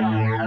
Bye.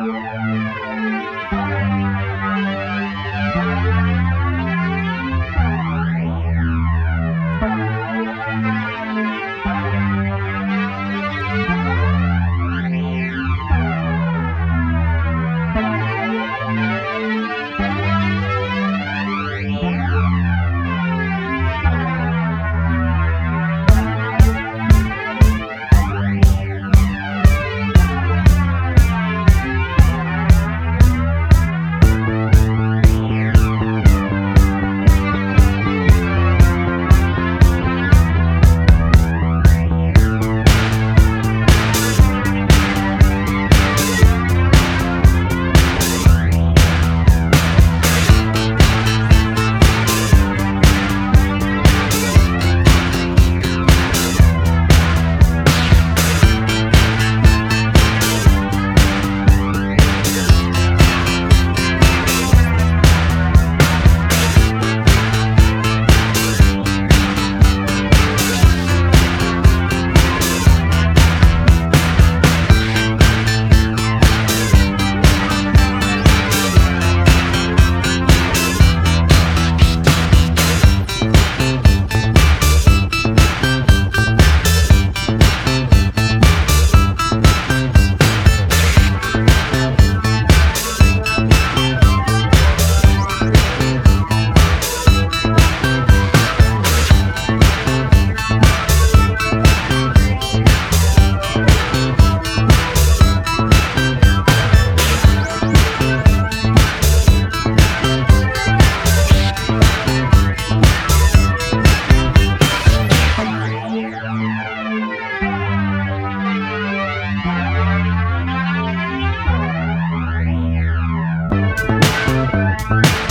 Thank